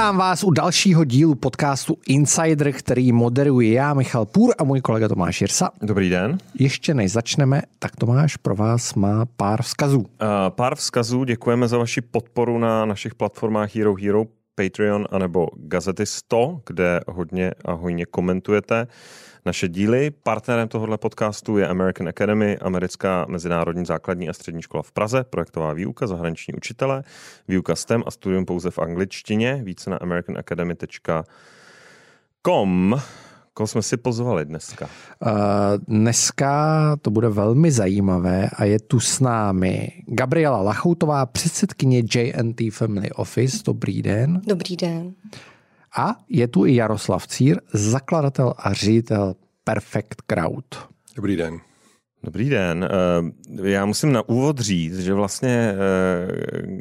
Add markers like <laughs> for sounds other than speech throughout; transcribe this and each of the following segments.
Vítám vás u dalšího dílu podcastu Insider, který moderuji já, Michal Půr a můj kolega Tomáš Jirsa. Dobrý den. Ještě než začneme, tak Tomáš pro vás má pár vzkazů. Uh, pár vzkazů, děkujeme za vaši podporu na našich platformách Hero Hero, Patreon anebo Gazety 100, kde hodně a hojně komentujete naše díly. Partnerem tohoto podcastu je American Academy, americká mezinárodní základní a střední škola v Praze, projektová výuka, zahraniční učitele, výuka STEM a studium pouze v angličtině. Více na americanacademy.com. Koho jsme si pozvali dneska? Uh, dneska to bude velmi zajímavé a je tu s námi Gabriela Lachoutová, předsedkyně JNT Family Office. Dobrý den. Dobrý den. A je tu i Jaroslav Cír, zakladatel a ředitel Perfect Crowd. Dobrý den. Dobrý den. Eh, já musím na úvod říct, že vlastně eh,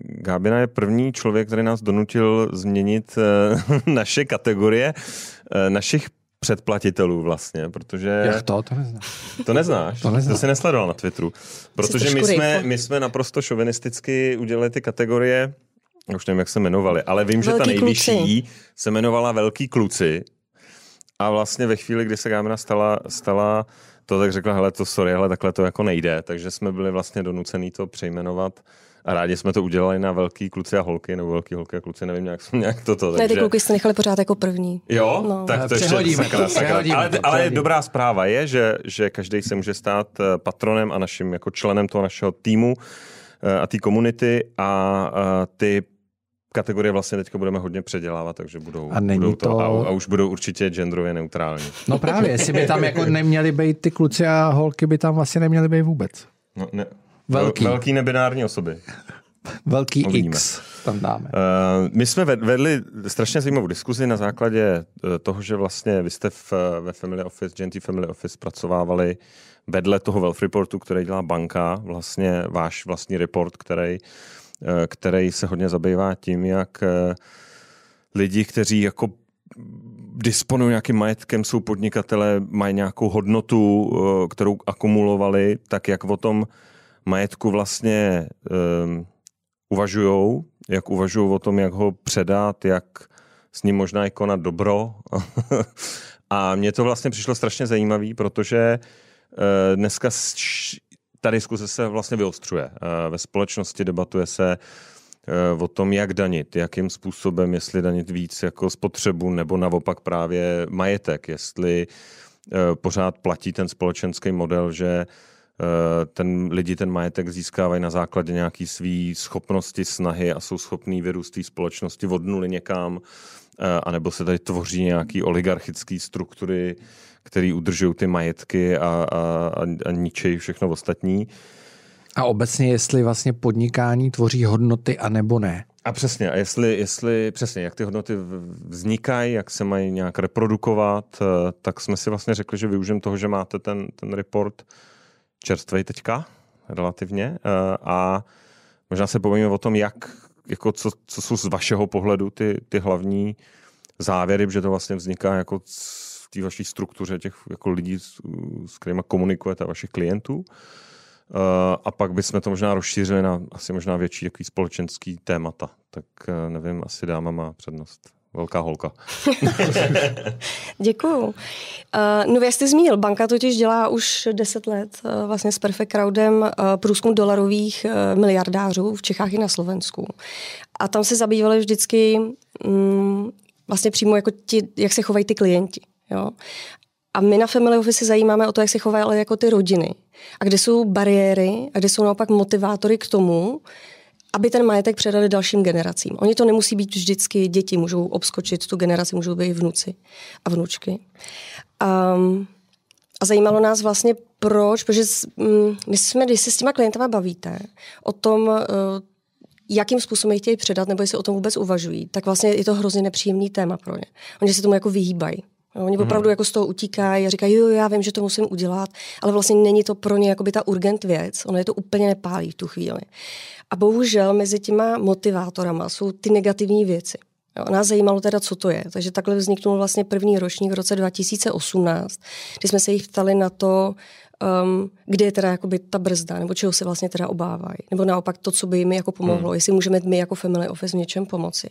Gábina je první člověk, který nás donutil změnit eh, <laughs> naše kategorie našich předplatitelů vlastně, protože... Jak to? To neznáš. To neznáš? To, neznáš. to jsi nesledoval na Twitteru. Protože my jsme, my jsme naprosto šovinisticky udělali ty kategorie už nevím, jak se jmenovali, ale vím, Velký že ta nejvyšší kluci. se jmenovala Velký kluci a vlastně ve chvíli, kdy se Gámina stala, stala to, tak řekla, hele, to sorry, ale takhle to jako nejde, takže jsme byli vlastně donucený to přejmenovat a rádi jsme to udělali na velký kluci a holky, nebo velký holky a kluci, nevím, jak, <laughs> nějak toto. Takže... Ne, ty kluky jste nechali pořád jako první. Jo, no. tak to ještě sakra, sakra. Ale, ale dobrá zpráva je, že, že každý se může stát eh, patronem a naším jako členem toho našeho týmu eh, a té komunity a, a ty kategorie vlastně teďka budeme hodně předělávat, takže budou, a není budou to, to... A, a už budou určitě genderově neutrální. No právě, jestli by tam jako neměly být ty kluci a holky by tam vlastně neměly být vůbec. No, ne, velký. velký nebinární osoby. Velký Uvidíme. X tam dáme. Uh, my jsme vedli strašně zajímavou diskuzi na základě eh, toho, že vlastně vy jste v, ve Family Office, GNT Family Office pracovávali vedle toho Wealth Reportu, který dělá banka, vlastně váš vlastní report, který Eh, který se hodně zabývá tím, jak eh, lidi, kteří jako disponují nějakým majetkem, jsou podnikatele, mají nějakou hodnotu, eh, kterou akumulovali, tak jak o tom majetku vlastně um, uvažují, jak uvažují o tom, jak ho předat, jak s ním možná i konat dobro. <laughs> a mně to vlastně přišlo strašně zajímavé, protože uh, dneska ta diskuse se vlastně vyostřuje. Eh, ve společnosti debatuje se eh, o tom, jak danit, jakým způsobem, jestli danit víc jako spotřebu nebo naopak právě majetek, jestli eh, pořád platí ten společenský model, že ten lidi ten majetek získávají na základě nějaký svý schopnosti, snahy a jsou schopní vyrůst té společnosti od nuly někam, anebo se tady tvoří nějaký oligarchický struktury, který udržují ty majetky a, a, a ničejí všechno ostatní. A obecně, jestli vlastně podnikání tvoří hodnoty a nebo ne. A přesně, a jestli, jestli přesně, jak ty hodnoty vznikají, jak se mají nějak reprodukovat, eh, tak jsme si vlastně řekli, že využijeme toho, že máte ten, ten report čerstvej teďka relativně eh, a možná se povíme o tom, jak, jako co, co jsou z vašeho pohledu ty, ty hlavní závěry, že to vlastně vzniká jako té vaší struktuře těch jako lidí, s, s kterými komunikujete, vašich klientů. Uh, a pak bychom to možná rozšířili na asi možná větší společenský témata. Tak uh, nevím, asi dáma má přednost. Velká holka. <laughs> Děkuju. Uh, no jak jste zmínil, banka totiž dělá už 10 let uh, vlastně s Perfect Crowdem uh, průzkum dolarových uh, miliardářů v Čechách i na Slovensku. A tam se zabývali vždycky um, vlastně přímo jako ti, jak se chovají ty klienti. Jo? A my na Family Office zajímáme o to, jak se chovají jako ty rodiny. A kde jsou bariéry a kde jsou naopak motivátory k tomu, aby ten majetek předali dalším generacím. Oni to nemusí být vždycky děti, můžou obskočit tu generaci, můžou být vnuci a vnučky. Um, a zajímalo nás vlastně proč, protože mm, když, jsme, když se s těma klientama bavíte o tom, uh, jakým způsobem je chtějí předat, nebo jestli o tom vůbec uvažují, tak vlastně je to hrozně nepříjemný téma pro ně. Oni se tomu jako vyhýbají. Oni opravdu hmm. jako z toho utíkají a říkají, jo, já vím, že to musím udělat, ale vlastně není to pro ně by ta urgent věc. Ono je to úplně nepálí v tu chvíli. A bohužel mezi těma motivátorama jsou ty negativní věci. Jo, nás zajímalo teda, co to je. Takže takhle vzniknul vlastně první ročník v roce 2018, kdy jsme se jich ptali na to, um, kde je teda jakoby ta brzda, nebo čeho se vlastně teda obávají. Nebo naopak to, co by jim jako pomohlo, hmm. jestli můžeme my jako Family Office v něčem pomoci.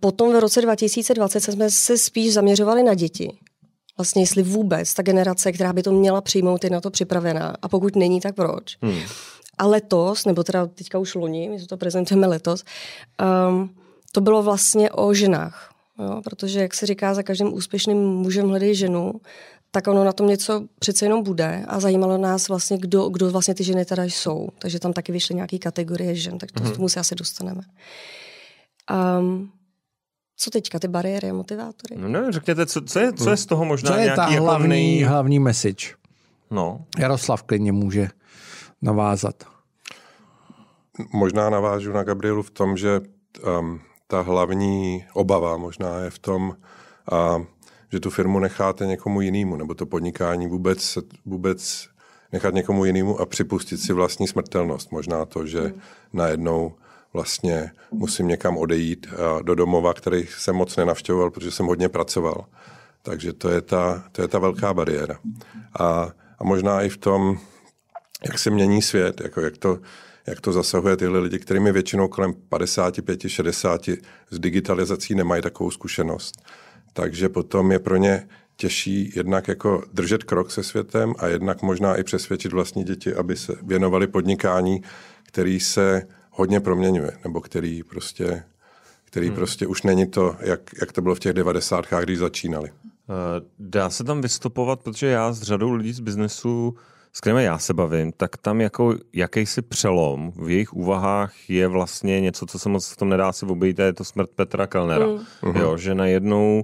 Potom v roce 2020 jsme se spíš zaměřovali na děti. Vlastně jestli vůbec ta generace, která by to měla přijmout, je na to připravená. A pokud není, tak proč? Hmm. A letos, nebo teda teďka už loni, my to prezentujeme letos, um, to bylo vlastně o ženách. Jo? Protože, jak se říká, za každým úspěšným mužem hledej ženu, tak ono na tom něco přece jenom bude a zajímalo nás vlastně, kdo, kdo vlastně ty ženy teda jsou. Takže tam taky vyšly nějaké kategorie žen, tak to, mm-hmm. tomu se asi dostaneme. Um, co teďka, ty bariéry a motivátory? No ne, řekněte, co, co, je, co je z toho možná co je nějaký ta jako hlavní, nej... hlavní message? No. Jaroslav klidně může navázat. Možná navážu na Gabrielu v tom, že um, ta hlavní obava možná je v tom, uh, že tu firmu necháte někomu jinému, nebo to podnikání vůbec, vůbec nechat někomu jinému a připustit si vlastní smrtelnost. Možná to, že hmm. najednou vlastně musím někam odejít do domova, který jsem moc nenavštěvoval, protože jsem hodně pracoval. Takže to je ta, to je ta velká bariéra. A, a možná i v tom, jak se mění svět, jako jak to, jak to zasahuje tyhle lidi, kterými většinou kolem 55, 60 s digitalizací nemají takovou zkušenost. Takže potom je pro ně těžší jednak jako držet krok se světem a jednak možná i přesvědčit vlastní děti, aby se věnovali podnikání, který se hodně proměňuje, nebo který prostě, který hmm. prostě už není to, jak, jak to bylo v těch devadesátkách, když začínali. Eh, dá se tam vystupovat, protože já s řadou lidí z biznesu, s kterými já se bavím, tak tam jako jakýsi přelom v jejich úvahách je vlastně něco, co se moc v tom nedá si obejít, je to smrt Petra Kellnera. Mm. Jo, že najednou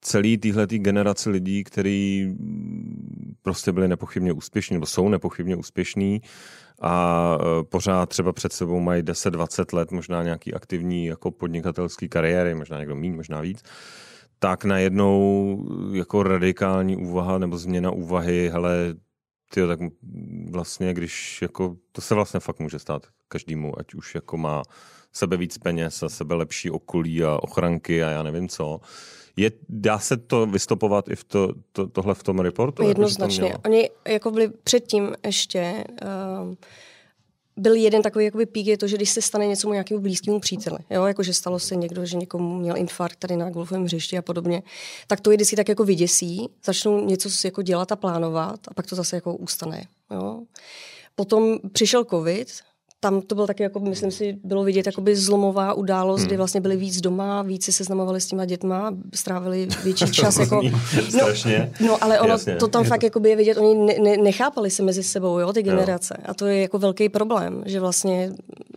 celý týhle generace lidí, který prostě byli nepochybně úspěšní, nebo jsou nepochybně úspěšní, a e, pořád třeba před sebou mají 10-20 let možná nějaký aktivní jako podnikatelský kariéry, možná někdo méně, možná víc, tak najednou jako radikální úvaha nebo změna úvahy, hele, tyjo, tak vlastně, když jako, to se vlastně fakt může stát každému, ať už jako má sebe víc peněz a sebe lepší okolí a ochranky a já nevím co, je, dá se to vystopovat i v to, to, tohle v tom reportu? Jednoznačně. Jako, Oni jako byli předtím ještě uh, byl jeden takový jakoby pík, je to, že když se stane něco nějakému blízkému příteli, jo, jako že stalo se někdo, že někomu měl infarkt tady na golfovém hřišti a podobně, tak to je vždycky tak jako vyděsí, začnou něco jako dělat a plánovat a pak to zase jako ustane. Jo. Potom přišel covid, tam to bylo taky, jako, myslím si, bylo vidět jakoby zlomová událost, hmm. kdy vlastně byli víc doma, víc se seznamovali s těma dětma, strávili větší <laughs> čas. jako, no, no, ale ono Jasně. to tam je fakt to... je vidět, oni ne, ne, nechápali se mezi sebou, jo, ty generace. Jo. A to je jako velký problém, že vlastně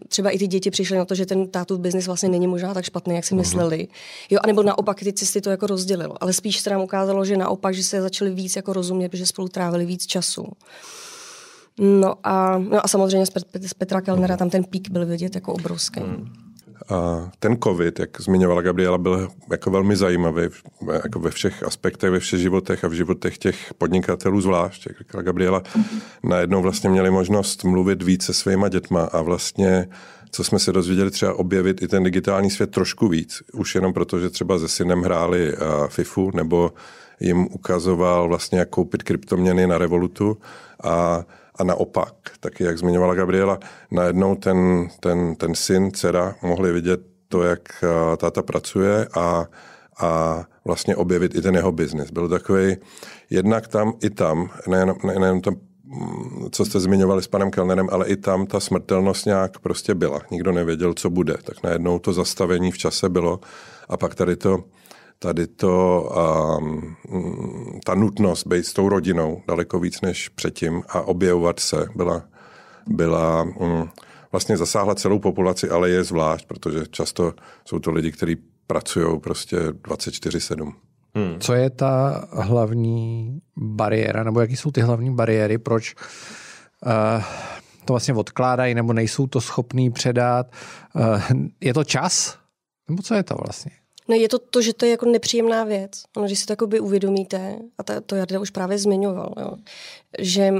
třeba i ty děti přišly na to, že ten tátův biznis vlastně není možná tak špatný, jak si hmm. mysleli. Jo, anebo naopak ty cesty to jako rozdělilo. Ale spíš se nám ukázalo, že naopak, že se začali víc jako rozumět, protože spolu trávili víc času. No a, no a samozřejmě z Petra Kellnera tam ten pík byl vidět jako obrovský. Hmm. A ten covid, jak zmiňovala Gabriela, byl jako velmi zajímavý jako ve všech aspektech, ve všech životech a v životech těch podnikatelů zvlášť. Jak říkala Gabriela, najednou vlastně měli možnost mluvit více se svýma dětma a vlastně co jsme se dozvěděli, třeba objevit i ten digitální svět trošku víc. Už jenom proto, že třeba se synem hráli FIFU nebo jim ukazoval vlastně, jak koupit kryptoměny na Revolutu a a naopak, taky jak zmiňovala Gabriela, najednou ten, ten, ten syn, dcera mohli vidět to, jak eh, táta pracuje a, a vlastně objevit i ten jeho biznis. Byl takový jednak tam i tam, nejenom, nejenom tam, mm, co jste zmiňovali s panem Kellnerem, ale i tam ta smrtelnost nějak prostě byla. Nikdo nevěděl, co bude. Tak najednou to zastavení v čase bylo a pak tady to tady to, um, ta nutnost být s tou rodinou daleko víc než předtím a objevovat se byla, byla um, vlastně zasáhla celou populaci, ale je zvlášť, protože často jsou to lidi, kteří pracují prostě 24-7. Hmm. Co je ta hlavní bariéra, nebo jaký jsou ty hlavní bariéry, proč uh, to vlastně odkládají, nebo nejsou to schopní předat? Uh, je to čas? Nebo co je to vlastně? No je to to, že to je jako nepříjemná věc. Ono, když si to uvědomíte, a to, to Jarda už právě zmiňoval, jo, že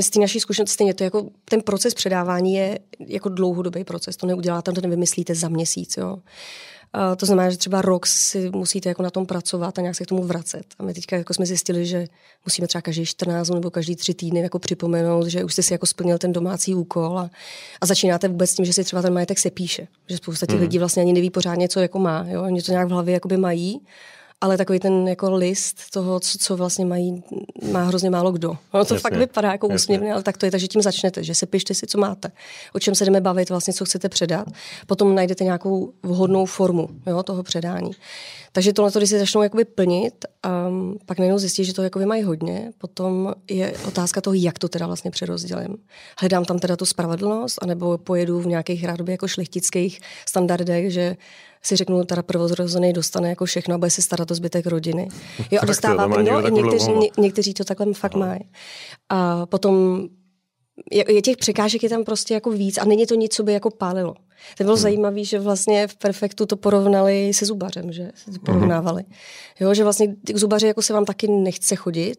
z té naší zkušenosti stejně to jako ten proces předávání je jako dlouhodobý proces. To neuděláte, to nevymyslíte za měsíc. Jo. Uh, to znamená, že třeba rok si musíte jako na tom pracovat a nějak se k tomu vracet. A my teďka jako jsme zjistili, že musíme třeba každý 14 nebo každý tři týdny jako připomenout, že už jste si jako splnil ten domácí úkol a, a začínáte vůbec tím, že si třeba ten majetek se píše. Že spousta těch mm. lidí vlastně ani neví pořádně, co jako má. Jo? Oni to nějak v hlavě jakoby mají, ale takový ten jako list toho, co, co vlastně mají, má hrozně málo kdo. No to jasně, fakt vypadá jako úsměvně, ale tak to je, takže tím začnete, že se pište si, co máte, o čem se jdeme bavit, vlastně, co chcete předat. Potom najdete nějakou vhodnou formu jo, toho předání. Takže tohle, když si začnou jakoby plnit, um, pak najednou zjistí, že to jakoby mají hodně. Potom je otázka toho, jak to teda vlastně přerozdělím. Hledám tam teda tu spravedlnost, anebo pojedu v nějakých rádoby jako šlechtických standardech, že si řeknu, teda prvozrozený dostane jako všechno a bude se starat o zbytek rodiny. Jo, a dostává, no, někteří, ně, někteří to takhle fakt mají. A potom je, je těch překážek je tam prostě jako víc a není to nic, co by jako pálilo. To bylo hmm. zajímavé, že vlastně v Perfektu to porovnali se zubařem, že se to porovnávali. Hmm. Jo, že vlastně k zubaři jako se vám taky nechce chodit,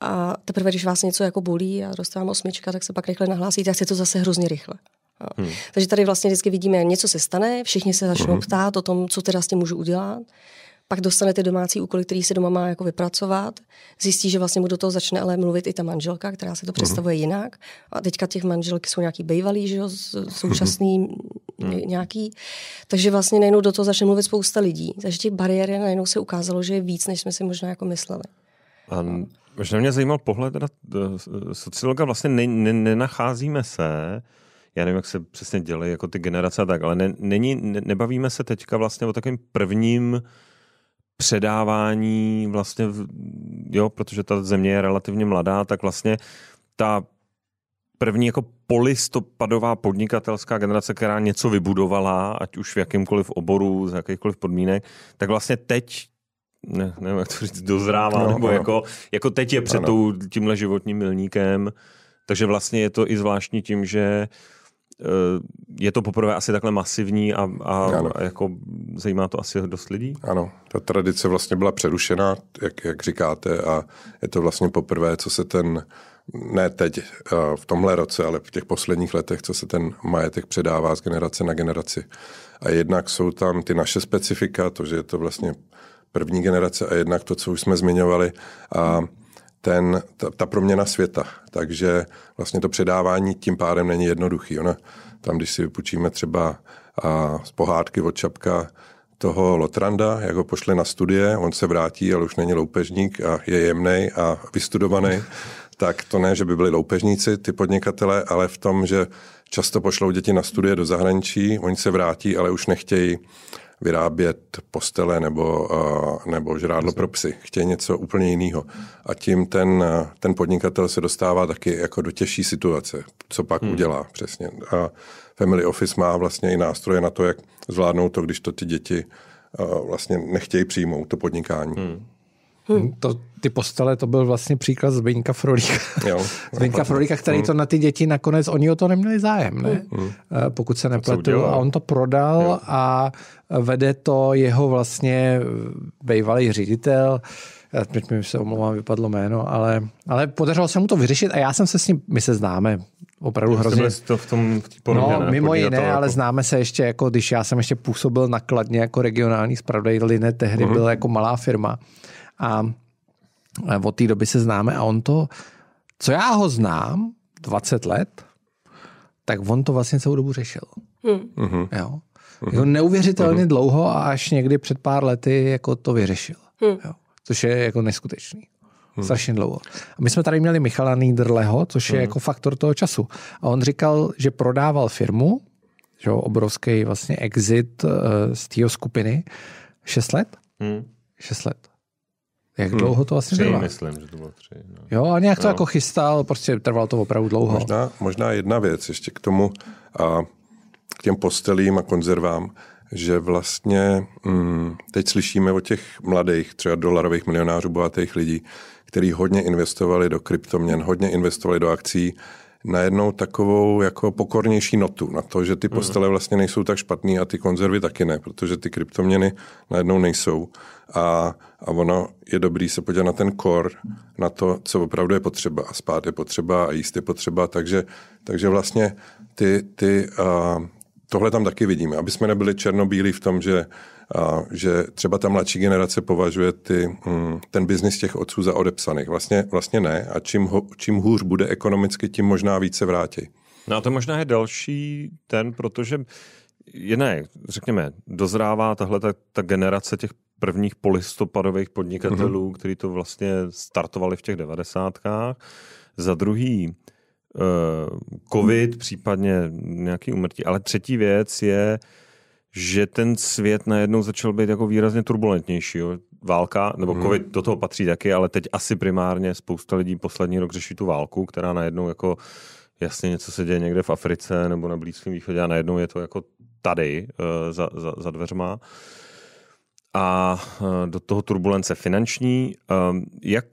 a teprve, když vás něco jako bolí a roste vám osmička, tak se pak rychle nahlásíte a chce to zase hrozně rychle. Hmm. Takže tady vlastně vždycky vidíme, něco se stane, všichni se začnou hmm. ptát o tom, co teda s tím můžu udělat. Pak dostane ty domácí úkoly, který se doma má jako vypracovat. Zjistí, že vlastně mu do toho začne ale mluvit i ta manželka, která se to představuje hmm. jinak. A teďka těch manželky jsou nějaký bejvalý, že jo, současný hmm. nějaký. Takže vlastně najednou do toho začne mluvit spousta lidí. Takže těch bariér najednou se ukázalo, že je víc, než jsme si možná jako mysleli. A možná mě zajímal pohled teda eh, sociologa, vlastně ne, ne, nenacházíme se já nevím, jak se přesně dělají jako ty generace a tak, ale ne, není, ne, nebavíme se teďka vlastně o takovém prvním předávání vlastně, jo, protože ta země je relativně mladá, tak vlastně ta první jako polistopadová podnikatelská generace, která něco vybudovala, ať už v jakýmkoliv oboru, z jakýchkoliv podmínek, tak vlastně teď ne, nevím, jak to říct, dozrává, no, nebo no. Jako, jako teď je před ano. tou, tímhle životním milníkem, takže vlastně je to i zvláštní tím, že uh, je to poprvé asi takhle masivní a, a, a jako zajímá to asi dost lidí? Ano, ta tradice vlastně byla přerušena, jak, jak říkáte, a je to vlastně poprvé, co se ten, ne teď eh, v tomhle roce, ale v těch posledních letech, co se ten majetek předává z generace na generaci. A jednak jsou tam ty naše specifika, to, že je to vlastně první generace a jednak to, co už jsme zmiňovali. A ten, ta, ta proměna světa. Takže vlastně to předávání tím pádem není jednoduchý. Ona, tam, když si vypučíme třeba a, z pohádky od Čapka toho Lotranda, jak ho pošle na studie, on se vrátí, ale už není loupežník a je jemný a vystudovaný, tak to ne, že by byli loupežníci, ty podnikatele, ale v tom, že často pošlou děti na studie do zahraničí, oni se vrátí, ale už nechtějí vyrábět postele nebo, nebo žrádlo pro psy. Chtějí něco úplně jiného. A tím ten, ten podnikatel se dostává taky jako do těžší situace. Co pak hmm. udělá přesně. A Family Office má vlastně i nástroje na to, jak zvládnout to, když to ty děti vlastně nechtějí přijmout, to podnikání. Hmm. Hmm. To, ty postele, to byl vlastně příklad Zbyňka Frolíka. Jo, <laughs> Zbyňka Frolíka, který hmm. to na ty děti nakonec, oni o to neměli zájem, ne? Hmm. Eh, pokud se nepletu. A on to prodal jo. a vede to jeho vlastně bývalý ředitel, já teď mi se omlouvám, vypadlo jméno, ale, ale podařilo se mu to vyřešit a já jsem se s ním, my se známe opravdu hrozně. To v tom podobě, no, ne? mimo jiné, ale jako... známe se ještě, jako když já jsem ještě působil nakladně jako regionální zpravodaj Line, tehdy uh-huh. byla jako malá firma a od té doby se známe a on to, co já ho znám, 20 let, tak on to vlastně celou dobu řešil. Hmm. Jo. Jo, neuvěřitelně hmm. dlouho a až někdy před pár lety jako to vyřešil. Hmm. Jo. Což je jako neskutečný. Hmm. Strašně dlouho. A my jsme tady měli Michala Niederleho, což je hmm. jako faktor toho času. A on říkal, že prodával firmu, že obrovský vlastně exit uh, z té skupiny, 6 let? Hmm. 6 let. Jak dlouho to asi bylo? myslím, že to bylo tři. No. Jo, a nějak to no. jako chystal, prostě trvalo to opravdu dlouho. Možná, možná jedna věc ještě k tomu, a k těm postelím a konzervám, že vlastně hm, teď slyšíme o těch mladých, třeba dolarových milionářů, bohatých lidí, kteří hodně investovali do kryptoměn, hodně investovali do akcí, najednou takovou jako pokornější notu na to, že ty postele vlastně nejsou tak špatný a ty konzervy taky ne, protože ty kryptoměny najednou nejsou. A, a ono je dobrý se podívat na ten core, na to, co opravdu je potřeba. A spát je potřeba a jíst je potřeba, takže, takže vlastně ty, ty, uh, tohle tam taky vidíme, aby jsme nebyli černobílí v tom, že, a, že třeba ta mladší generace považuje ty, mm, ten biznis těch otců za odepsaných. Vlastně, vlastně ne. A čím, ho, čím hůř bude ekonomicky, tím možná více vrátí. No a to možná je další ten, protože je ne, řekněme, dozrává tahle ta, ta generace těch prvních polistopadových podnikatelů, mm-hmm. kteří to vlastně startovali v těch devadesátkách. Za druhý, uh, covid, případně nějaký umrtí. Ale třetí věc je, že ten svět najednou začal být jako výrazně turbulentnější. Jo. Válka, nebo mhm. covid do toho patří taky, ale teď asi primárně spousta lidí poslední rok řeší tu válku, která najednou jako jasně něco se děje někde v Africe nebo na Blízkém východě a najednou je to jako tady uh, za, za, za dveřma. A uh, do toho turbulence finanční. Um, jak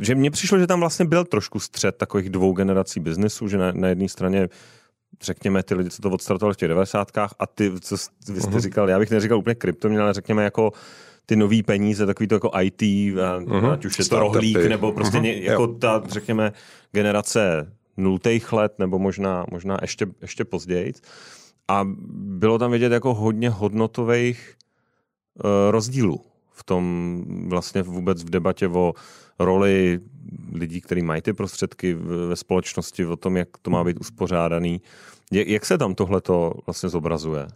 že mně přišlo, že tam vlastně byl trošku střed takových dvou generací biznesu, že na, na jedné straně řekněme, ty lidi, co to odstartovali v těch 90. a ty, co vy jste uh-huh. říkal, já bych neříkal úplně kryptoměny, ale řekněme jako ty nový peníze, takový to jako IT, a, uh-huh. ať už je to rohlík, nebo prostě uh-huh. ně, jako ta, řekněme, generace nultých let, nebo možná, možná ještě, ještě později. A bylo tam vidět jako hodně hodnotových uh, rozdílů v tom vlastně vůbec v debatě o roli lidí, kteří mají ty prostředky ve společnosti, o tom, jak to má být uspořádaný. Jak se tam tohleto vlastně zobrazuje?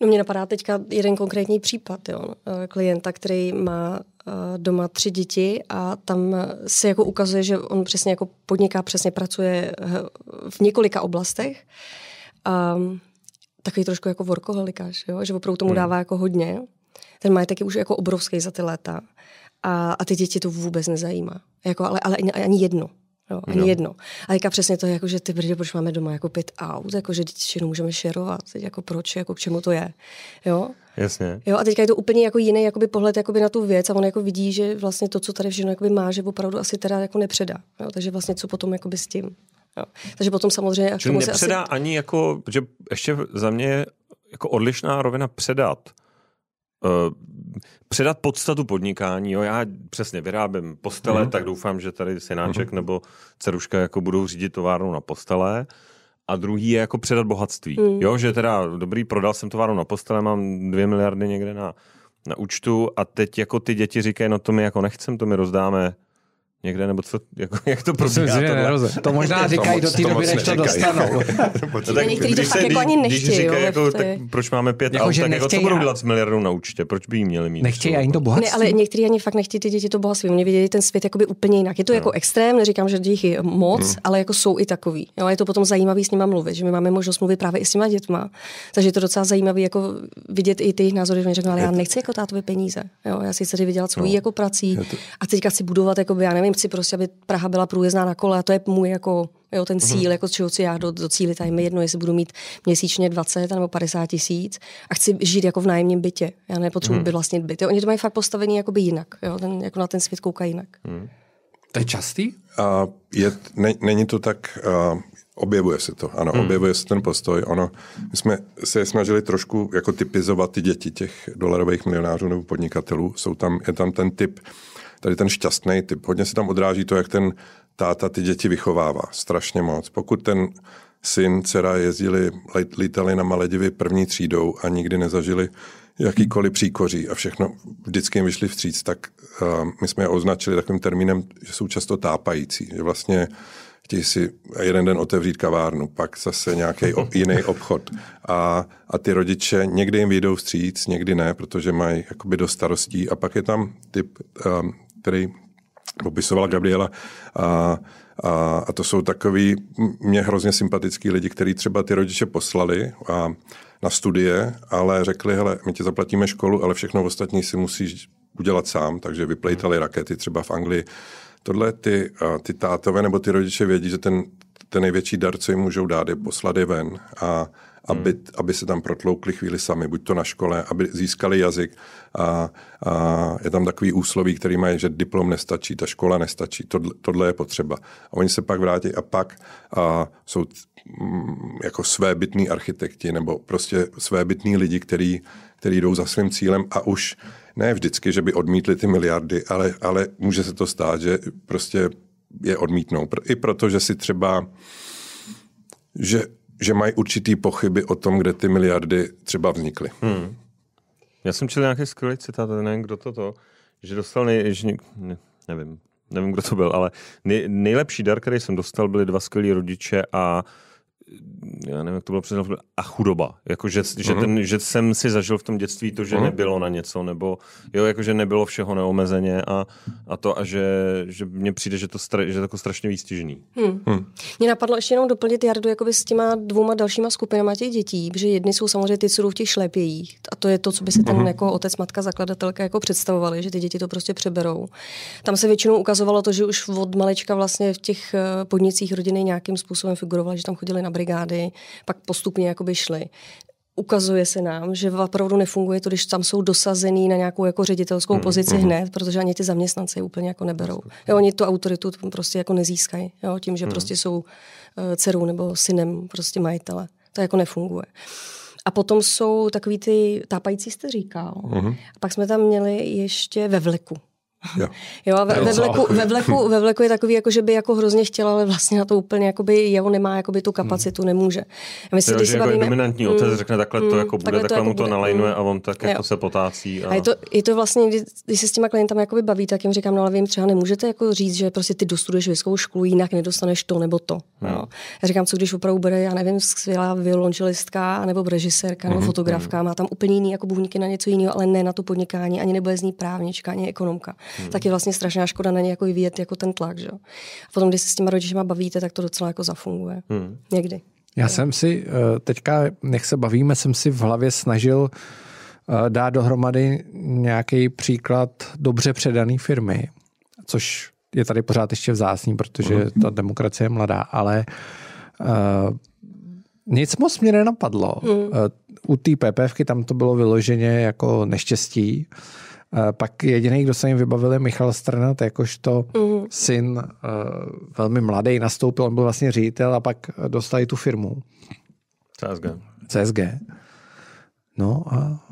No mě napadá teďka jeden konkrétní případ, jo. Eh, klienta, který má eh, doma tři děti a tam se jako ukazuje, že on přesně jako podniká, přesně pracuje eh, v několika oblastech. A takový trošku jako workoholikáš, jo? že opravdu tomu hmm. dává jako hodně. Ten majetek je už jako obrovský za ty léta. A, a ty děti to vůbec nezajímá. Jako, ale, ale ani, ani jedno. Jo, ani no. jedno. A teďka přesně to, jako, že ty brdě, proč máme doma jako pět aut, jako, že děti můžeme šerovat, teď jako proč, jako k čemu to je. Jo? Jasně. Jo, a teďka je to úplně jako jiný jakoby pohled jakoby na tu věc a on jako vidí, že vlastně to, co tady všechno jakoby má, že opravdu asi teda jako nepředá. Jo? Takže vlastně co potom jakoby s tím. Jo. Takže potom samozřejmě... Čili nepředá asi... ani jako, že ještě za mě jako odlišná rovina předat předat podstatu podnikání. Jo, já přesně vyrábím postele, mm. tak doufám, že tady synáček mm. nebo dceruška jako budou řídit továrnu na postele. A druhý je jako předat bohatství. Mm. Jo, že teda dobrý, prodal jsem továrnu na postele, mám dvě miliardy někde na, na účtu a teď jako ty děti říkají, no to my jako nechcem, to my rozdáme někde, nebo co, jako, jak to probíhá? To, to možná říkají do té doby, než to dostanou. no, tak, někteří to fakt jako ani nechtějí. Když říkají, jako, tak proč máme pět jako, aut, tak jako, co budou dělat s miliardou na účtě? Proč by jí měli mít? Nechtějí ani to bohatství. Ne, ale někteří ani fakt nechtějí ty děti to bohatství. Oni vidějí ten svět jakoby úplně jinak. Je to no. jako extrém, neříkám, že jich je moc, hmm. ale jako jsou i takový. Jo, je to potom zajímavý s nimi mluvit, že my máme možnost mluvit právě i s těma dětma. Takže je to docela zajímavé jako vidět i ty jejich názory, že oni řeknou, ale já nechci jako tátovi peníze. Jo, já si chci vydělat svojí no. jako prací a teďka si budovat, jako já nevím, chci prostě, aby Praha byla průjezdná na kole a to je můj jako jo, ten cíl, mm-hmm. jako čeho si já do, do cíli, tady mi jedno, jestli budu mít měsíčně 20 nebo 50 tisíc a chci žít jako v nájemním bytě. Já nepotřebuji mm-hmm. být vlastně byt. Jo, oni to mají fakt postavení jakoby jinak, jo, ten, jako na ten svět koukají jinak. Mm. To je častý? Uh, je, ne, není to tak, uh, objevuje se to, ano, hmm. objevuje se ten postoj. Ono, my jsme se snažili trošku jako typizovat ty děti těch dolarových milionářů nebo podnikatelů. Jsou tam, je tam ten typ tady ten šťastný typ. Hodně se tam odráží to, jak ten táta ty děti vychovává. Strašně moc. Pokud ten syn, dcera jezdili, lítali na Maledivy první třídou a nikdy nezažili jakýkoliv příkoří a všechno vždycky jim vyšli vstříc, tak uh, my jsme je označili takovým termínem, že jsou často tápající, že vlastně chtějí si jeden den otevřít kavárnu, pak zase nějaký <laughs> jiný obchod. A, a ty rodiče někdy jim vyjdou vstříc, někdy ne, protože mají jakoby do starostí. A pak je tam typ um, který popisovala Gabriela. A, a, a to jsou takový mě hrozně sympatický lidi, kteří třeba ty rodiče poslali a, na studie, ale řekli, hele, my ti zaplatíme školu, ale všechno ostatní si musíš udělat sám, takže vyplejtali rakety třeba v Anglii. Tohle ty, ty tátové nebo ty rodiče vědí, že ten, ten největší dar, co jim můžou dát, je poslat je ven a aby, hmm. aby se tam protloukli chvíli sami, buď to na škole, aby získali jazyk. A, a je tam takový úsloví, který mají, že diplom nestačí, ta škola nestačí, tohle, tohle je potřeba. A oni se pak vrátí a pak a jsou mm, jako svébytní architekti nebo prostě svébytní lidi, který, který jdou za svým cílem a už ne vždycky, že by odmítli ty miliardy, ale, ale může se to stát, že prostě je odmítnou. I proto, že si třeba, že že mají určitý pochyby o tom, kde ty miliardy třeba vznikly. Hmm. Já jsem četl nějaký skvělý citát, nevím, kdo to to, že dostal nej, že, ne, nevím, nevím, kdo to byl, ale nej, nejlepší dar, který jsem dostal, byli dva skvělí rodiče a já nevím, jak to bylo přesně, a chudoba. Jako, že, že, mhm. ten, že jsem si zažil v tom dětství to, že uh-huh. nebylo na něco, nebo jo, jako, že nebylo všeho neomezeně a, a to, a že, že mně přijde, že to, stra, že to jako strašně výstižný. Hmm. Hmm. Mě napadlo ještě jenom doplnit Jardu jakoby s těma dvouma dalšíma skupinama těch dětí, protože jedny jsou samozřejmě ty, co jdou v těch šlépějích. A to je to, co by si ten uh-huh. jako otec, matka, zakladatelka jako představovali, že ty děti to prostě přeberou. Tam se většinou ukazovalo to, že už od malička vlastně v těch eh, podnicích rodiny nějakým způsobem figurovali, že tam chodili na brigády, pak postupně jakoby šli ukazuje se nám, že opravdu nefunguje to, když tam jsou dosazený na nějakou jako ředitelskou mm, pozici mm. hned, protože ani ty zaměstnanci úplně jako neberou. Jo, oni tu autoritu prostě jako nezískají, jo, tím, že mm. prostě jsou uh, dcerou nebo synem prostě majitele. To jako nefunguje. A potom jsou takový ty tápající, jste říkal. Mm. A pak jsme tam měli ještě ve vleku. Jo. jo ve, ve, vleku, ve, <laughs> vleku, ve vleku je takový, jako, že by jako hrozně chtěla, ale vlastně na to úplně jakoby, jeho nemá jakoby, tu kapacitu, hmm. nemůže. A myslím, jo, že jako bavíme, dominantní otec mm, řekne takhle to hmm, jako bude, takhle, takhle to mu to nalajnuje a on tak jako se potácí. A... a je, to, je to vlastně, když, když se s těma klientama jakoby baví, tak jim říkám, no ale vy jim třeba nemůžete jako říct, že prostě ty dostuduješ vysokou školu, jinak nedostaneš to nebo to. Hmm. Jo. Já říkám, co když opravdu bude, já nevím, skvělá violončelistka, nebo režisérka, nebo hmm. fotografka, má tam úplně jiný jako bůhníky na něco jiného, ale ne na to podnikání, ani nebude z ní právnička, ani ekonomka. Hmm. Tak je vlastně strašná škoda na ně jako vyvíjet jako ten tlak. Že? A potom, když se s těma rodičima bavíte, tak to docela jako zafunguje. Hmm. Někdy. Já jsem si eh, teďka, nech se bavíme, jsem si v hlavě snažil eh, dát dohromady nějaký příklad dobře předaný firmy, což je tady pořád ještě vzácný, protože hmm. ta demokracie je mladá, ale uh, nic moc mě nenapadlo. Hmm. Uh, u té PPFky tam to bylo vyloženě jako neštěstí. Uh, pak jediný, kdo se jim vybavil, je Michal Strnat, jakožto mm. syn velmi mladý, nastoupil, on byl vlastně ředitel a pak dostali tu firmu. CSG. CSG. No a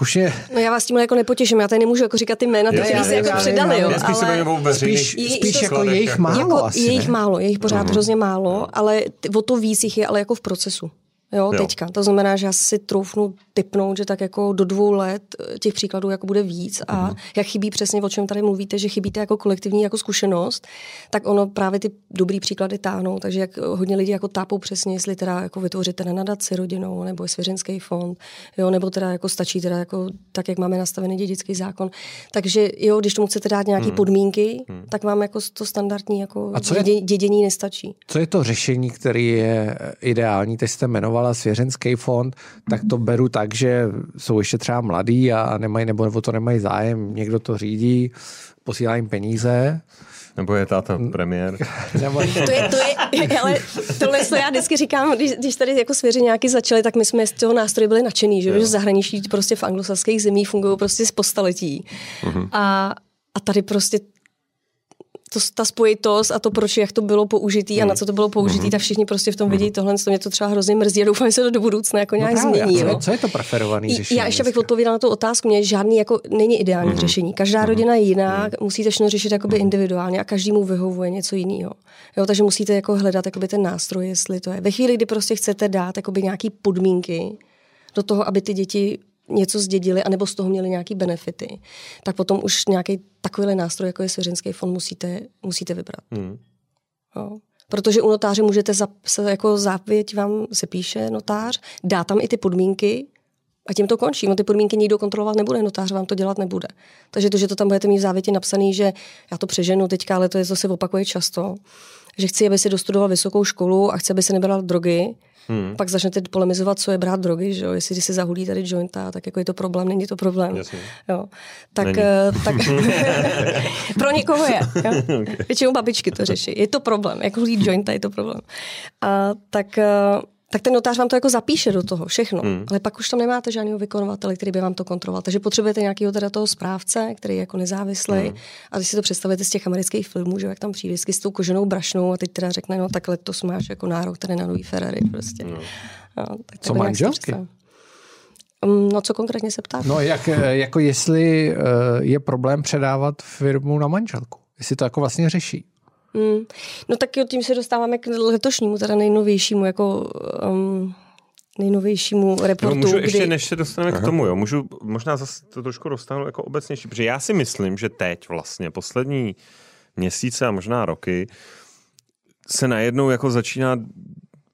už je... No já vás tím jako nepotěším, já tady nemůžu jako říkat ty jména, které se jako přidali, jo. Spíš, ale... spíš, spíš jako je jich málo jako, asi, Je jich málo, je jich pořád uh-huh. hrozně málo, ale o to víc jich je ale jako v procesu. Jo, jo, teďka. To znamená, že já si troufnu typnout, že tak jako do dvou let eh, těch příkladů jako bude víc a mm. jak chybí přesně, o čem tady mluvíte, že chybíte jako kolektivní jako zkušenost, tak ono právě ty dobrý příklady táhnou, takže jak hodně lidí jako tápou přesně, jestli teda jako vytvořit na nadaci rodinou nebo je svěřenský fond, jo, nebo teda jako stačí teda jako tak, jak máme nastavený dědický zákon. Takže jo, když tomu chcete dát nějaké mm. podmínky, mm. tak vám jako to standardní jako a co dědě, je, dědění nestačí. Co je to řešení, které je ideální? Teď jste jmenovala svěřenský fond, tak to beru tak, že jsou ještě třeba mladí a nemají, nebo, nebo to nemají zájem, někdo to řídí, posílá jim peníze. Nebo je táta premiér. <laughs> Nebo... to je, to je, <laughs> ale tohle to já vždycky říkám, když, když tady jako nějaký začali, tak my jsme z toho nástroje byli nadšený, že, že v zahraničí prostě v anglosaských zemích fungují prostě z postaletí. Uh-huh. A, a tady prostě to, ta spojitost a to, proč, jak to bylo použitý mm. a na co to bylo použitý, mm. tak všichni prostě v tom vidí mm. tohle, to mě to třeba hrozně mrzí a doufám, že se to do budoucna jako nějak no právě, změní. Co, co, je to preferovaný řešení? Já ještě bych odpověděla na tu otázku, mě žádný jako není ideální mm. řešení. Každá mm. rodina je jiná, mm. musíte všechno řešit jakoby mm. individuálně a každému vyhovuje něco jiného. Jo, takže musíte jako hledat jakoby ten nástroj, jestli to je. Ve chvíli, kdy prostě chcete dát jakoby nějaký podmínky do toho, aby ty děti něco zdědili, anebo z toho měli nějaký benefity, tak potom už nějaký takovýhle nástroj, jako je svěřenský fond, musíte, musíte vybrat. Hmm. Jo. Protože u notáře můžete za, se, jako závěť vám se píše notář, dá tam i ty podmínky, a tím to končí. No ty podmínky nikdo kontrolovat nebude, notář vám to dělat nebude. Takže to, že to tam budete mít v závěti napsaný, že já to přeženu teďka, ale to je, to se opakuje často, že chci, aby si dostudoval vysokou školu a chci, aby se nebral drogy, Hmm. Pak začnete polemizovat, co je brát drogy, že jo? Jestli když si zahulí tady jointa, tak jako je to problém, není to problém. Jasně. Jo. Tak, uh, tak <laughs> pro někoho je. Jo? <laughs> Okay. Většinou babičky to řeší. Je to problém. Jak hulí jointa, je to problém. A, tak uh, tak ten notář vám to jako zapíše do toho všechno, hmm. ale pak už tam nemáte žádného vykonovatele, který by vám to kontroloval. Takže potřebujete nějakého teda toho správce, který je jako nezávislý. Hmm. A když si to představujete z těch amerických filmů, že jak tam přijde s tou koženou brašnou a teď teda řekne, no takhle to máš jako nárok tady na nový Ferrari prostě. Hmm. No, tak Co manželky? Um, no co konkrétně se ptá? No jak, jako jestli uh, je problém předávat firmu na manželku. Jestli to jako vlastně řeší. Mm. No tak jo, tím se dostáváme k letošnímu, teda nejnovějšímu, jako um, nejnovějšímu reportu. No, můžu kdy... ještě, než se dostaneme Aha. k tomu, jo, můžu možná zase to trošku dostanu jako obecnější, protože já si myslím, že teď vlastně poslední měsíce a možná roky se najednou jako začíná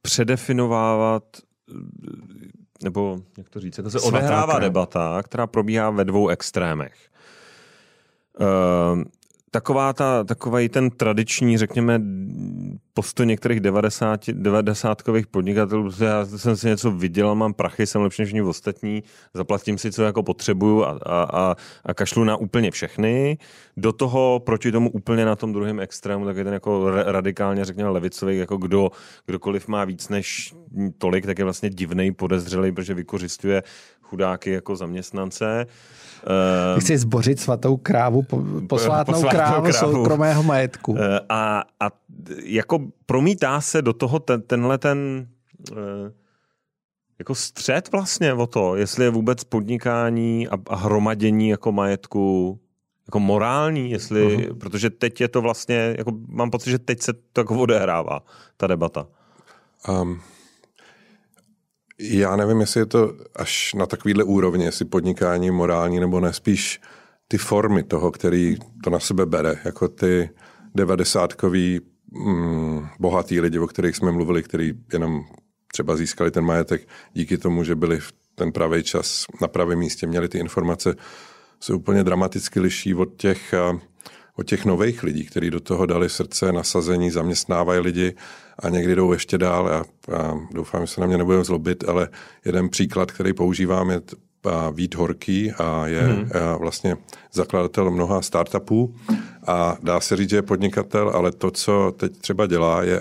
předefinovávat nebo jak to říct, jako se odehrává debata, která probíhá ve dvou extrémech. Taková ta, takový ten tradiční, řekněme, postoj některých 90, 90 podnikatelů, že já jsem si něco vydělal, mám prachy, jsem lepší než ostatní, zaplatím si, co jako potřebuju a, a, a, a kašlu na úplně všechny. Do toho proti tomu úplně na tom druhém extrému, tak je ten jako radikálně, řekněme, levicový, jako kdo, kdokoliv má víc než tolik, tak je vlastně divný, podezřelý, protože vykořistuje chudáky jako zaměstnance. Uh, Chci zbořit svatou krávu, posvátnou, posvátnou krávu, krávu soukromého majetku. Uh, a, a jako promítá se do toho ten, tenhle ten uh, jako střed vlastně o to, jestli je vůbec podnikání a, a hromadění jako majetku jako morální, jestli, uh-huh. protože teď je to vlastně, jako mám pocit, že teď se to jako odehrává, ta debata. Um, já nevím, jestli je to až na takovýhle úrovni, jestli podnikání morální nebo ne, spíš ty formy toho, který to na sebe bere, jako ty devadesátkový mm, bohatý lidi, o kterých jsme mluvili, který jenom třeba získali ten majetek díky tomu, že byli v ten pravý čas na pravém místě, měli ty informace, se úplně dramaticky liší od těch od těch nových lidí, kteří do toho dali srdce, nasazení, zaměstnávají lidi a někdy jdou ještě dál. A, a doufám, že se na mě nebudeme zlobit, ale jeden příklad, který používám, je Vít Horký a je hmm. vlastně zakladatel mnoha startupů a dá se říct, že je podnikatel, ale to, co teď třeba dělá, je,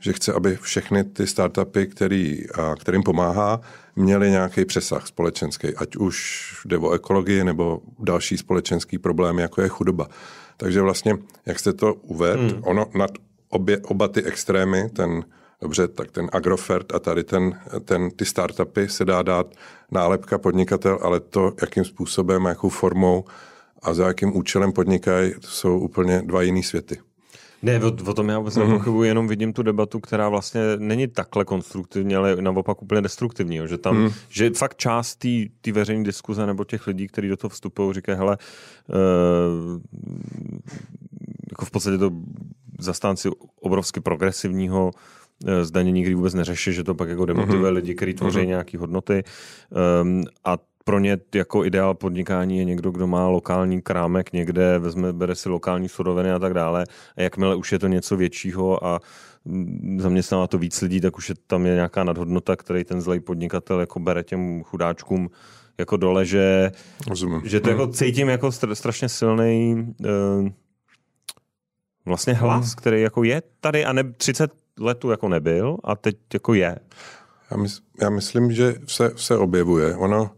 že chce, aby všechny ty startupy, který, kterým pomáhá, měly nějaký přesah společenský, ať už jde o ekologii nebo další společenský problémy, jako je chudoba. Takže vlastně, jak jste to uvedl, hmm. ono nad obě, oba ty extrémy, ten dobře, tak ten Agrofert a tady ten, ten, ty startupy se dá dát nálepka podnikatel, ale to, jakým způsobem, jakou formou a za jakým účelem podnikají, jsou úplně dva jiný světy. Ne, o, o tom já vůbec mm-hmm. nepochybuji, jenom vidím tu debatu, která vlastně není takhle konstruktivní, ale naopak úplně destruktivní. Jo, že tam, mm. že fakt část té veřejné diskuze nebo těch lidí, kteří do toho vstupují, říkají, hele, uh, jako v podstatě to zastánci obrovsky progresivního zdanění, který vůbec neřeší, že to pak jako demotivuje mm-hmm. lidi, kteří tvoří mm-hmm. nějaké hodnoty. Um, a pro ně jako ideál podnikání je někdo, kdo má lokální krámek někde, vezme, bere si lokální suroviny a tak dále. A jakmile už je to něco většího a mm, zaměstnává to víc lidí, tak už je tam je nějaká nadhodnota, který ten zlej podnikatel jako bere těm chudáčkům jako dole, že, že to jako hmm. cítím jako strašně silný uh, vlastně hlas, hmm. který jako je tady a ne 30 letů jako nebyl a teď jako je. Já, mys, já myslím, že se, se objevuje. Ono,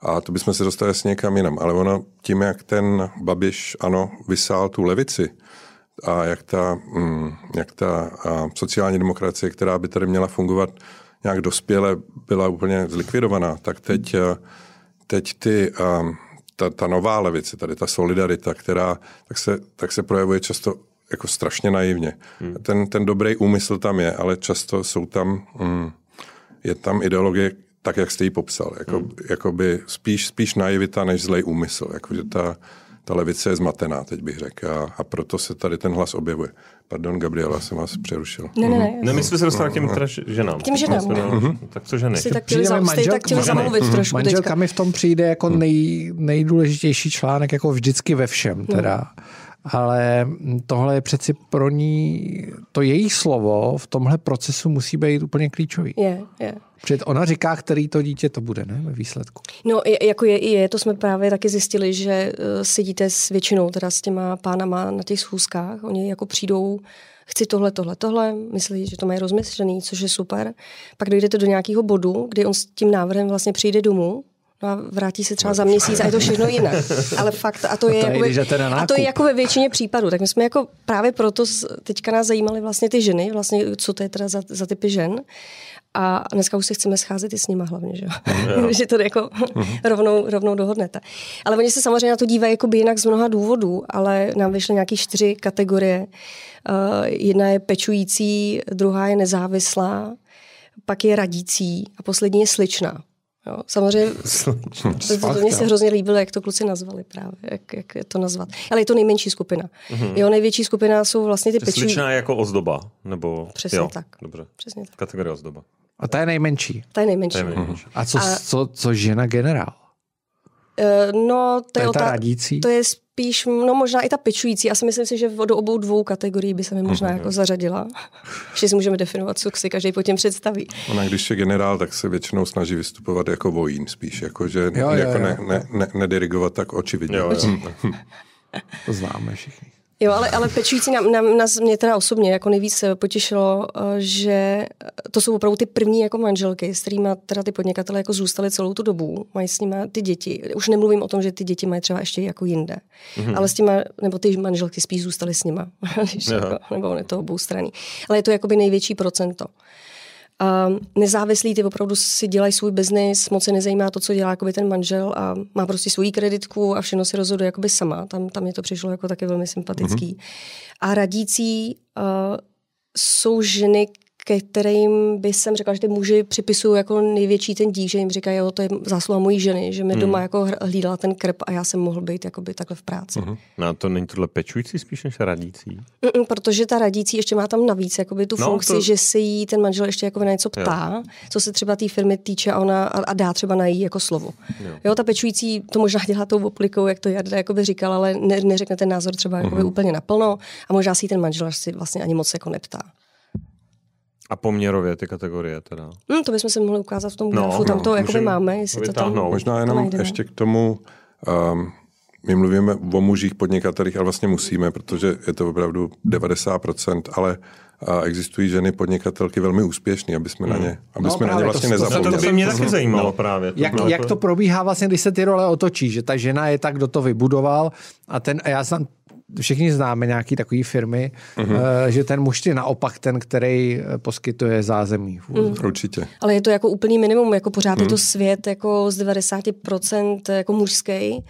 a to bychom se dostali s někam jinam. Ale ono tím, jak ten Babiš, ano, vysál tu levici a jak ta, mm, jak ta sociální demokracie, která by tady měla fungovat nějak dospěle, byla úplně zlikvidovaná, tak teď, teď ty, a, ta, ta nová levice, tady ta solidarita, která tak se, tak se projevuje často jako strašně naivně. Hmm. Ten, ten dobrý úmysl tam je, ale často jsou tam, mm, je tam ideologie, tak, jak jste ji popsal. Jako, hmm. Jakoby spíš, spíš naivita než zlej úmysl. Jako, že ta, ta levice je zmatená, teď bych řekl. A, a proto se tady ten hlas objevuje. Pardon, Gabriela, jsem vás přerušil. Ne, ne, ne. Ne, my jsme se dostali k těm teda ženám. K těm ženám. Mm-hmm. Tak co ženy? Jsi tak chtěli, zam, manžel, tak chtěli zamluvit mm-hmm. trošku Manželka teďka. mi v tom přijde jako nej, nejdůležitější článek, jako vždycky ve všem. Teda. Mm ale tohle je přeci pro ní, to její slovo v tomhle procesu musí být úplně klíčový. Je, je. Protože ona říká, který to dítě to bude, ne, ve výsledku. No, jako je, je, to jsme právě taky zjistili, že uh, sedíte s většinou, teda s těma pánama na těch schůzkách, oni jako přijdou, chci tohle, tohle, tohle, myslí, že to mají rozmyšlený, což je super. Pak dojdete do nějakého bodu, kdy on s tím návrhem vlastně přijde domů vrátí se třeba za měsíc a je to všechno jinak. <laughs> Ale fakt, a to je, jako, a to je jako ve většině případů. Tak my jsme jako právě proto, teďka nás zajímaly vlastně ty ženy, vlastně co to je teda za, za typy žen. A dneska už se chceme scházet i s nima hlavně, že, <laughs> že to jako <laughs> rovnou, rovnou dohodnete. Ale oni se samozřejmě na to dívají jako by jinak z mnoha důvodů, ale nám vyšly nějaké čtyři kategorie. Uh, jedna je pečující, druhá je nezávislá, pak je radící a poslední je sličná. Jo, samozřejmě, to, to, to mě se hrozně líbilo, jak to kluci nazvali právě, jak, jak je to nazvat. Ale je to nejmenší skupina. Mm-hmm. Jo, největší skupina jsou vlastně ty pečují. Sličná jako ozdoba, nebo... Přesně jo, tak. Dobře. Přesně tak. Kategorie ozdoba. A ta je nejmenší. Ta je nejmenší. To je nejmenší. A co, A- co, co žena generál? Uh, no, to, To je, je ta otá- radící? to je spíš, no možná i ta pečující. Já si myslím si, že do obou dvou kategorií by se mi možná jako zařadila. <laughs> Ještě si můžeme definovat, co si každý po těm představí. Ona, když je generál, tak se většinou snaží vystupovat jako vojín spíš, jako že Jo, jo, jako jo. Ne, ne, ne, nedirigovat tak očividně. Jo, jo. To známe všichni. Jo, ale, ale pečující nám, nám, nás, mě teda osobně jako nejvíc eh, potěšilo, eh, že to jsou opravdu ty první jako manželky, s kterými teda ty podnikatelé jako zůstali celou tu dobu, mají s nimi ty děti. Už nemluvím o tom, že ty děti mají třeba ještě jako jinde, mm-hmm. ale s těma, nebo ty manželky spíš zůstaly s nima, <laughs> když jako, nebo je to obou strany. Ale je to jakoby největší procento. Um, nezávislí ty opravdu si dělají svůj biznis, moc se nezajímá to, co dělá jakoby ten manžel a má prostě svoji kreditku a všechno si rozhoduje jakoby sama. Tam, tam mě to přišlo jako taky velmi sympatický. Mm-hmm. A radící uh, jsou ženy, ke kterým by jsem řekla, že ty muži připisují jako největší ten dík, že jim říkají, jo, to je zásluha mojí ženy, že mi doma jako hlídala ten krb a já jsem mohl být jakoby takhle v práci. Mm-hmm. No a to není tohle pečující spíš než radící? Mm, protože ta radící ještě má tam navíc jakoby tu No, funkci, to- že se jí ten manžel ještě jako na něco ptá, jo. co se třeba té firmy týče a ona a, a dá třeba na jí jako slovo. Jo. jo, ta pečující to možná dělá tou oplikou, jak to Jarda jakoby říkal, ale ne, neřekne ten názor třeba Mhm. úplně naplno a možná si ten manžel si vlastně ani moc jako neptá. A poměrově ty kategorie teda. Hm, to bychom se mohli ukázat v tom No, grafu, tam no, to jakoby můžeme máme, jestli to tam... vytáhnout. Možná to jenom najdeme. ještě k tomu, um, my mluvíme o mužích podnikatelích, ale vlastně musíme, protože je to opravdu 90%, ale a existují ženy podnikatelky velmi úspěšné, aby jsme na ně, aby No, jsme na ně vlastně to- to- No, to nezapomněli. by mě taky zajímalo právě. To Jak, bylo jak jako- to probíhá vlastně, když se ty role otočí, že ta žena je tak, kdo to vybudoval a ten, a já jsem, všichni známe nějaký takový firmy, uh-huh. že ten muž je naopak ten, který eh, poskytuje zázemí. Mm. Určitě. Ale je to jako úplný minimum, jako pořád hmm. je to svět jako z 90% jako mužský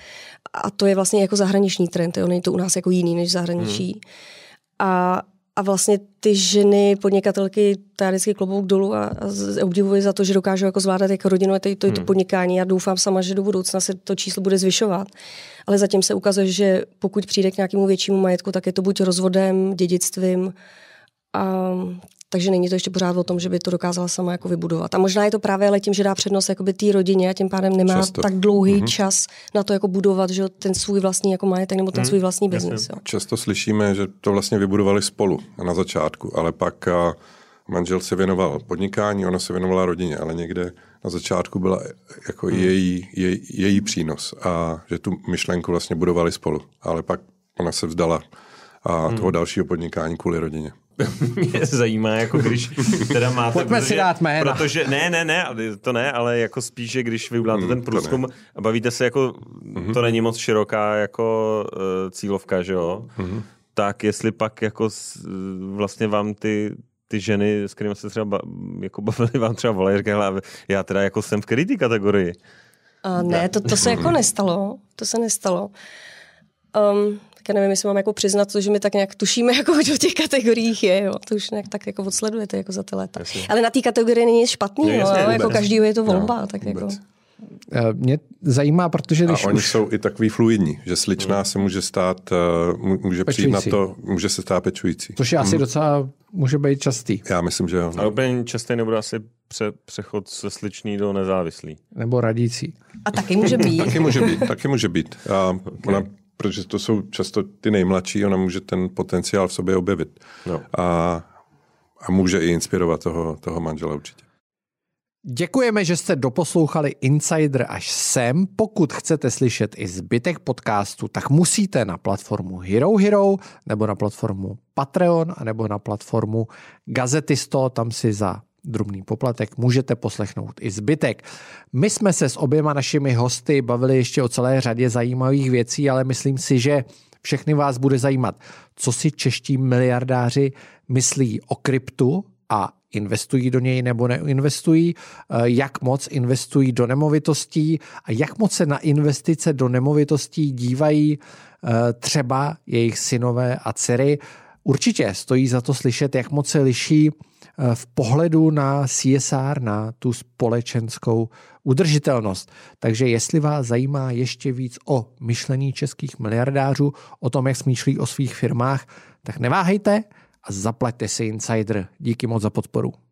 a to je vlastně jako zahraniční trend, jo, není to u nás jako jiný než zahraničí. Hmm. A, a vlastně ty ženy, podnikatelky, to já vždycky klobouk dolů a, a obdivuji za to, že dokážou jako zvládat jako rodinu, to, to, to podnikání. Já doufám sama, že do budoucna se to číslo bude zvyšovat. Ale zatím se ukazuje, že pokud přijde k nějakému většímu majetku, tak je to buď rozvodem, dědictvím, a, takže není to ještě pořád o tom, že by to dokázala sama jako vybudovat. A možná je to právě ale tím, že dá přednost jakoby té rodině a tím pádem nemá Často. tak dlouhý mm-hmm. čas na to jako budovat, že ten svůj vlastní jako majetek nebo ten mm, svůj vlastní biznis. Často slyšíme, že to vlastně vybudovali spolu na začátku, ale pak a, manžel se věnoval podnikání, ona se věnovala rodině, ale někde na začátku byla jako hmm. její, jej, její přínos a že tu myšlenku vlastně budovali spolu, ale pak ona se vzdala a toho dalšího podnikání kvůli rodině. <laughs> mě zajímá, jako když teda máte... Pojďme si dát jména. Protože, ne, ne, ne, to ne, ale jako spíš, že když vy uděláte ten průzkum a bavíte se jako, to není moc široká jako uh, cílovka, že jo, tak jestli pak jako s, vlastně vám ty ty ženy, s kterými se třeba ba, jako bavili, vám třeba volají, říkají, "Hele, já teda jako jsem v který kategorii? A ne, to, to se jako nestalo. To se nestalo. Um, tak já nevím, jestli mám jako přiznat to, že my tak nějak tušíme, <laughs> jako kdo v těch kategoriích je. Jo. To už nějak tak jako odsledujete jako za ty léta. Jasně. Ale na té kategorii není nic špatný. No, No, jasně, jo, jako každýho je to No, volba. tak jako. vůbec. Eh, Mě zajímá, protože A když oni už... jsou i takový fluidní, že sličná se může stát, uh, může přijít na Pečující. to, může se stát pečující. Což je asi docela, může být častý. Já myslím, že jo. Ale úplně častý nebude asi pře, přechod ze sličný do nezávislý. Nebo radící. A taky může <laughs> být. Taky může být, taky může být. A okay. ona, protože to jsou často ty nejmladší, ona může ten potenciál v sobě objevit. No. A, a může i inspirovat toho, toho manžela určitě. Děkujeme, že jste doposlouchali Insider až sem. Pokud chcete slyšet i zbytek podcastu, tak musíte na platformu Hero Hero, nebo na platformu Patreon, nebo na platformu Gazetisto, tam si za drobný poplatek můžete poslechnout i zbytek. My jsme se s oběma našimi hosty bavili ještě o celé řadě zajímavých věcí, ale myslím si, že všechny vás bude zajímat, co si čeští miliardáři myslí o kryptu a investují do něj nebo neinvestují, eh, jak moc investují do nemovitostí a jak moc se na investice do nemovitostí dívají eh, třeba jejich synové a dcery. Určitě stojí za to slyšet, jak moc se liší eh, v pohledu na CSR, na tu společenskou udržitelnost. Takže jestli vás zajímá ještě víc o myšlení českých miliardářů, o tom, jak smýšlí o svých firmách, tak neváhejte a zaplaťte si Insider. Díky moc za podporu.